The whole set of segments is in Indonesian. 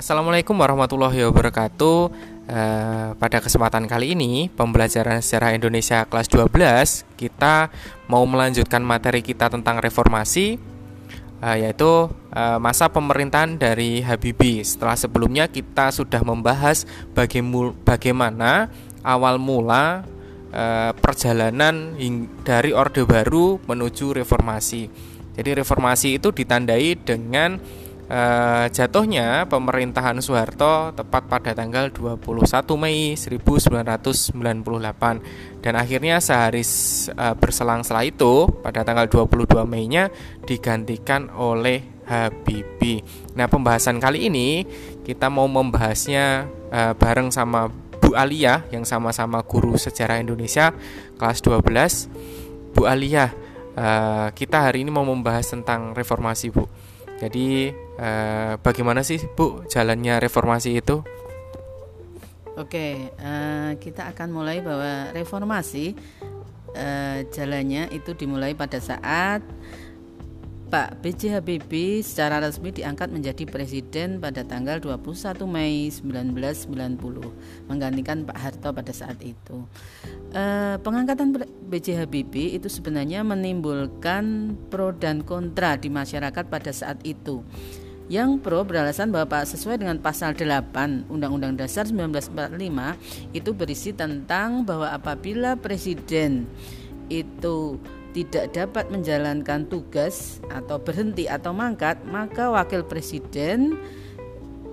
Assalamualaikum warahmatullahi wabarakatuh. Eh, pada kesempatan kali ini, pembelajaran sejarah Indonesia kelas 12, kita mau melanjutkan materi kita tentang reformasi, eh, yaitu eh, masa pemerintahan dari Habibie. Setelah sebelumnya kita sudah membahas bagaimana awal mula perjalanan dari Orde Baru menuju reformasi. Jadi reformasi itu ditandai dengan Uh, jatuhnya pemerintahan Soeharto tepat pada tanggal 21 Mei 1998 dan akhirnya sehari uh, berselang setelah itu pada tanggal 22 Mei-nya digantikan oleh Habibie. Nah, pembahasan kali ini kita mau membahasnya uh, bareng sama Bu Alia yang sama-sama guru sejarah Indonesia kelas 12. Bu Alia, uh, kita hari ini mau membahas tentang reformasi, Bu. Jadi eh, bagaimana sih Bu jalannya reformasi itu? Oke, uh, kita akan mulai bahwa reformasi uh, jalannya itu dimulai pada saat Pak B.J. Habibie secara resmi diangkat menjadi presiden pada tanggal 21 Mei 1990 menggantikan Pak Harto pada saat itu. E, pengangkatan B.J. Habibie itu sebenarnya menimbulkan pro dan kontra di masyarakat pada saat itu. Yang pro beralasan bahwa sesuai dengan pasal 8 Undang-Undang Dasar 1945 itu berisi tentang bahwa apabila presiden itu tidak dapat menjalankan tugas atau berhenti atau mangkat, maka wakil presiden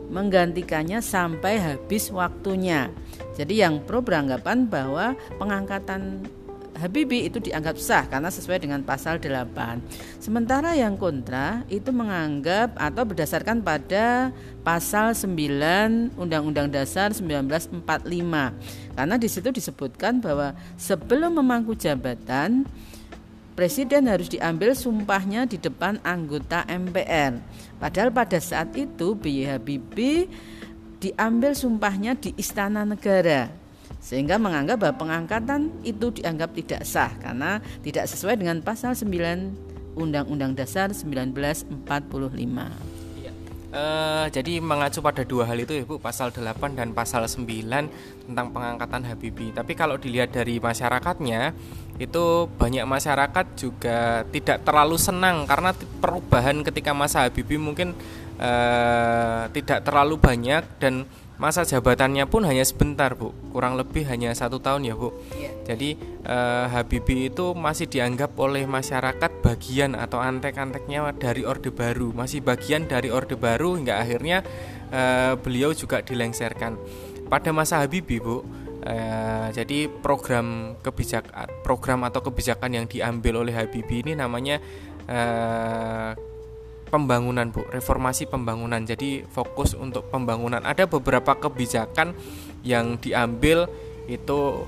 menggantikannya sampai habis waktunya. Jadi yang pro beranggapan bahwa pengangkatan Habibie itu dianggap sah karena sesuai dengan pasal 8. Sementara yang kontra itu menganggap atau berdasarkan pada pasal 9 Undang-Undang Dasar 1945. Karena di situ disebutkan bahwa sebelum memangku jabatan Presiden harus diambil sumpahnya di depan anggota MPR. Padahal pada saat itu B.Y. Habibie diambil sumpahnya di Istana Negara sehingga menganggap bahwa pengangkatan itu dianggap tidak sah karena tidak sesuai dengan pasal 9 Undang-Undang Dasar 1945. Uh, jadi mengacu pada dua hal itu ya Bu, pasal 8 dan pasal 9 tentang pengangkatan Habibie. Tapi kalau dilihat dari masyarakatnya, itu banyak masyarakat juga tidak terlalu senang karena perubahan ketika masa Habibie mungkin uh, tidak terlalu banyak dan masa jabatannya pun hanya sebentar bu. Kurang lebih hanya satu tahun ya bu. Ya. jadi eh, Habibie itu masih dianggap oleh masyarakat bagian atau antek-anteknya dari orde baru. Masih bagian dari orde baru hingga akhirnya eh, beliau juga dilengserkan pada masa Habibie bu eh, jadi program kebijakan program atau kebijakan yang diambil oleh Habibie ini namanya eh, pembangunan Bu, reformasi pembangunan. Jadi fokus untuk pembangunan. Ada beberapa kebijakan yang diambil itu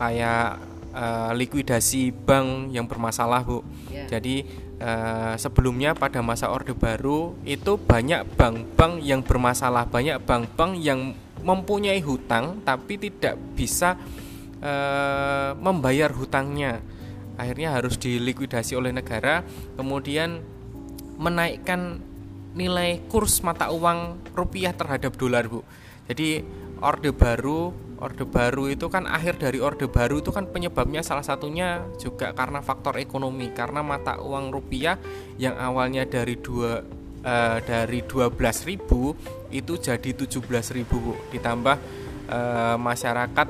kayak uh, likuidasi bank yang bermasalah Bu. Yeah. Jadi uh, sebelumnya pada masa Orde Baru itu banyak bank-bank yang bermasalah, banyak bank-bank yang mempunyai hutang tapi tidak bisa uh, membayar hutangnya. Akhirnya harus dilikuidasi oleh negara. Kemudian menaikkan nilai kurs mata uang rupiah terhadap dolar bu jadi orde baru orde baru itu kan akhir dari orde baru itu kan penyebabnya salah satunya juga karena faktor ekonomi karena mata uang rupiah yang awalnya dari dua uh, dari 12.000 itu jadi 17.000 Bu ditambah uh, masyarakat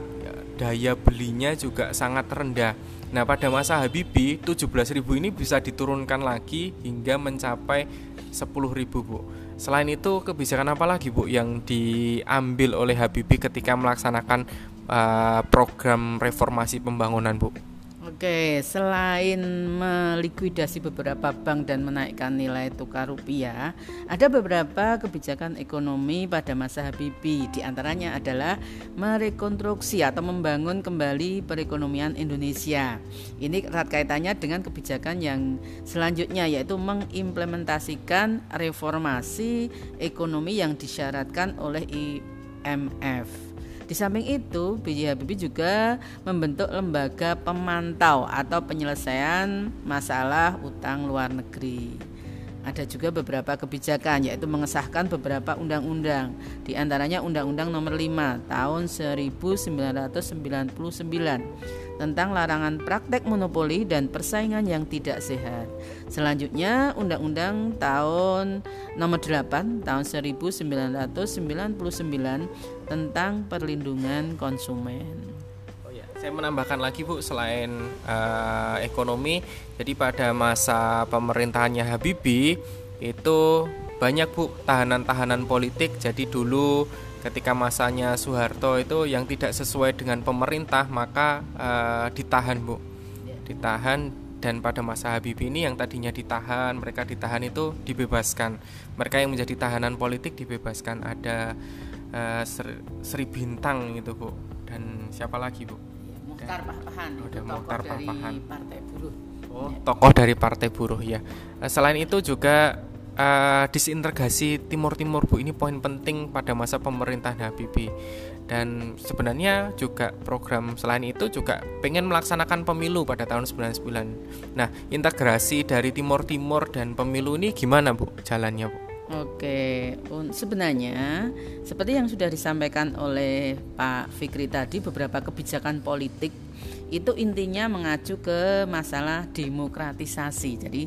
daya belinya juga sangat rendah Nah pada masa Habibie 17.000 ini bisa diturunkan lagi hingga mencapai 10.000 Bu. Selain itu kebijakan apa lagi Bu yang diambil oleh Habibie ketika melaksanakan uh, program reformasi pembangunan Bu? Oke, selain melikuidasi beberapa bank dan menaikkan nilai tukar rupiah, ada beberapa kebijakan ekonomi pada masa Habibie. Di antaranya adalah merekonstruksi atau membangun kembali perekonomian Indonesia. Ini erat kaitannya dengan kebijakan yang selanjutnya yaitu mengimplementasikan reformasi ekonomi yang disyaratkan oleh IMF. Di samping itu, B.J. Habibie juga membentuk lembaga pemantau atau penyelesaian masalah utang luar negeri. ada juga beberapa kebijakan yaitu mengesahkan beberapa undang-undang di antaranya Undang-Undang Nomor 5 Tahun 1999 tentang larangan praktek monopoli dan persaingan yang tidak sehat. Selanjutnya Undang-Undang Tahun Nomor 8 Tahun 1999 tentang perlindungan konsumen. Saya menambahkan lagi Bu selain uh, ekonomi jadi pada masa pemerintahannya Habibie itu banyak Bu tahanan-tahanan politik. Jadi dulu ketika masanya Soeharto itu yang tidak sesuai dengan pemerintah maka uh, ditahan Bu. Ditahan dan pada masa Habibie ini yang tadinya ditahan mereka ditahan itu dibebaskan. Mereka yang menjadi tahanan politik dibebaskan. Ada uh, Sri, Sri Bintang gitu Bu dan siapa lagi Bu Muhtar Papahan oh, itu tokoh dari Partai Buruh. Oh, ya. tokoh dari Partai Buruh ya. Eh, selain itu juga uh, disintegrasi Timur Timur Bu ini poin penting pada masa pemerintahan Habibie dan sebenarnya juga program selain itu juga pengen melaksanakan pemilu pada tahun 99. Nah, integrasi dari Timur Timur dan pemilu ini gimana Bu jalannya Bu? Oke, sebenarnya seperti yang sudah disampaikan oleh Pak Fikri tadi, beberapa kebijakan politik itu intinya mengacu ke masalah demokratisasi. Jadi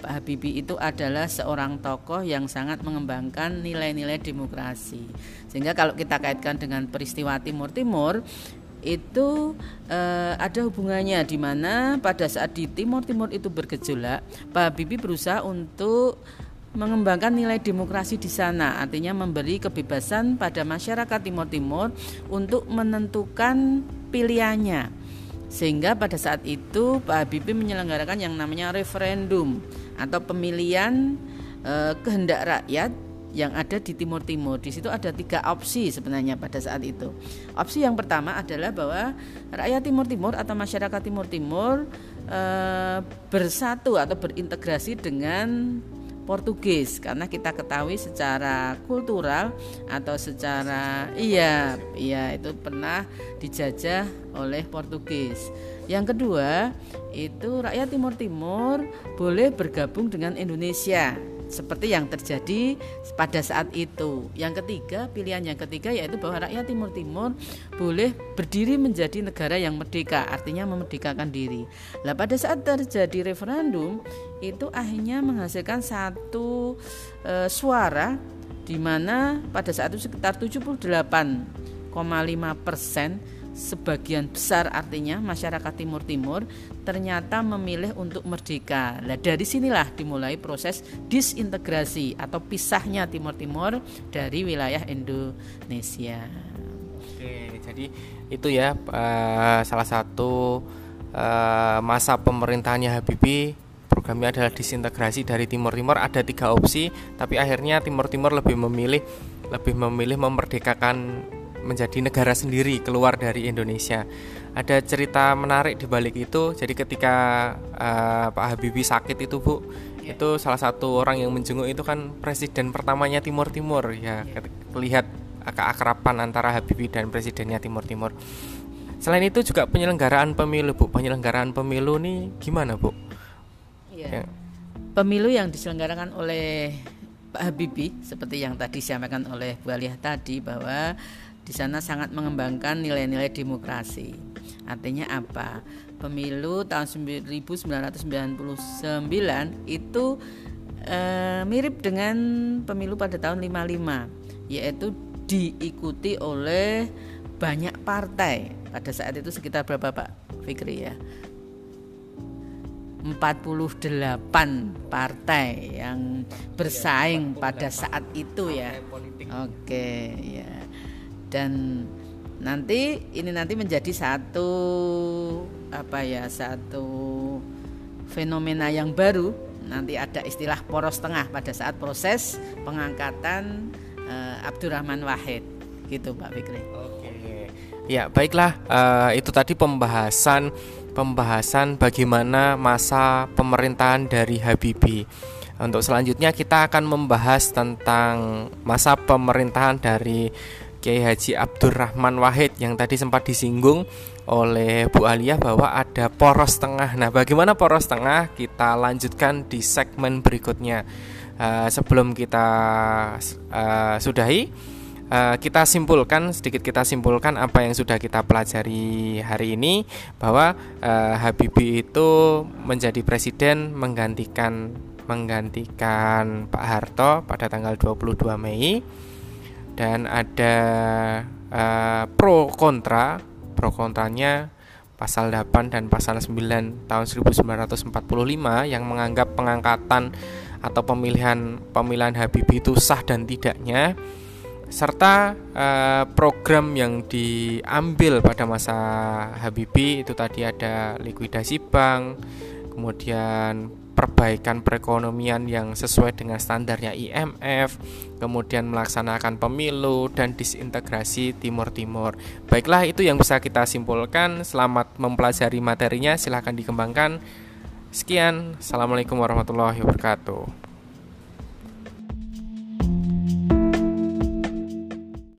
Pak Habibie itu adalah seorang tokoh yang sangat mengembangkan nilai-nilai demokrasi. Sehingga kalau kita kaitkan dengan peristiwa Timur Timur itu eh, ada hubungannya di mana pada saat di Timur Timur itu bergejolak, Pak Habibie berusaha untuk mengembangkan nilai demokrasi di sana, artinya memberi kebebasan pada masyarakat Timur Timur untuk menentukan pilihannya. Sehingga pada saat itu Pak Habibie menyelenggarakan yang namanya referendum atau pemilihan eh, kehendak rakyat yang ada di Timur Timur. Di situ ada tiga opsi sebenarnya pada saat itu. Opsi yang pertama adalah bahwa rakyat Timur Timur atau masyarakat Timur Timur e, bersatu atau berintegrasi dengan Portugis karena kita ketahui secara kultural atau secara iya iya itu pernah dijajah oleh Portugis. Yang kedua, itu rakyat Timur Timur boleh bergabung dengan Indonesia seperti yang terjadi pada saat itu. Yang ketiga, pilihan yang ketiga yaitu bahwa rakyat Timur Timur boleh berdiri menjadi negara yang merdeka, artinya memerdekakan diri. Nah, pada saat terjadi referendum itu akhirnya menghasilkan satu e, suara di mana pada saat itu sekitar 78,5 persen sebagian besar artinya masyarakat Timur Timur ternyata memilih untuk merdeka. Nah, dari sinilah dimulai proses disintegrasi atau pisahnya Timur Timur dari wilayah Indonesia. Oke, jadi itu ya uh, salah satu uh, masa pemerintahannya Habibie programnya adalah disintegrasi dari Timur Timur ada tiga opsi tapi akhirnya Timur Timur lebih memilih lebih memilih memerdekakan menjadi negara sendiri keluar dari Indonesia. Ada cerita menarik di balik itu. Jadi ketika uh, Pak Habibie sakit itu, Bu, yeah. itu salah satu orang yang menjenguk itu kan presiden pertamanya Timur Timur ya. Yeah. Lihat keakraban antara Habibie dan presidennya Timur Timur. Selain itu juga penyelenggaraan pemilu, Bu. Penyelenggaraan pemilu nih gimana, Bu? Yeah. Ya. Pemilu yang diselenggarakan oleh Pak Habibie seperti yang tadi disampaikan oleh Bu Aliyah tadi bahwa di sana sangat mengembangkan nilai-nilai demokrasi. Artinya apa? Pemilu tahun 1999 itu eh, mirip dengan pemilu pada tahun 55, yaitu diikuti oleh banyak partai. Pada saat itu sekitar berapa Pak Fikri ya? 48 partai yang bersaing pada saat itu ya. Oke, ya dan nanti ini nanti menjadi satu apa ya satu fenomena yang baru nanti ada istilah poros tengah pada saat proses pengangkatan uh, Abdurrahman Wahid gitu Pak Fikri. Oke. Ya, baiklah uh, itu tadi pembahasan pembahasan bagaimana masa pemerintahan dari Habibie. Untuk selanjutnya kita akan membahas tentang masa pemerintahan dari Kiai Haji Abdurrahman Wahid yang tadi sempat disinggung oleh Bu Alia bahwa ada poros tengah. Nah, bagaimana poros tengah? Kita lanjutkan di segmen berikutnya. Uh, sebelum kita uh, sudahi, uh, kita simpulkan sedikit kita simpulkan apa yang sudah kita pelajari hari ini bahwa uh, Habibie itu menjadi presiden menggantikan menggantikan Pak Harto pada tanggal 22 Mei dan ada uh, pro kontra pro kontranya pasal 8 dan pasal 9 tahun 1945 yang menganggap pengangkatan atau pemilihan pemilihan Habibie itu sah dan tidaknya serta uh, program yang diambil pada masa Habibie itu tadi ada likuidasi bank kemudian perbaikan perekonomian yang sesuai dengan standarnya IMF, kemudian melaksanakan pemilu dan disintegrasi Timur Timur. Baiklah itu yang bisa kita simpulkan. Selamat mempelajari materinya, silahkan dikembangkan. Sekian, assalamualaikum warahmatullahi wabarakatuh.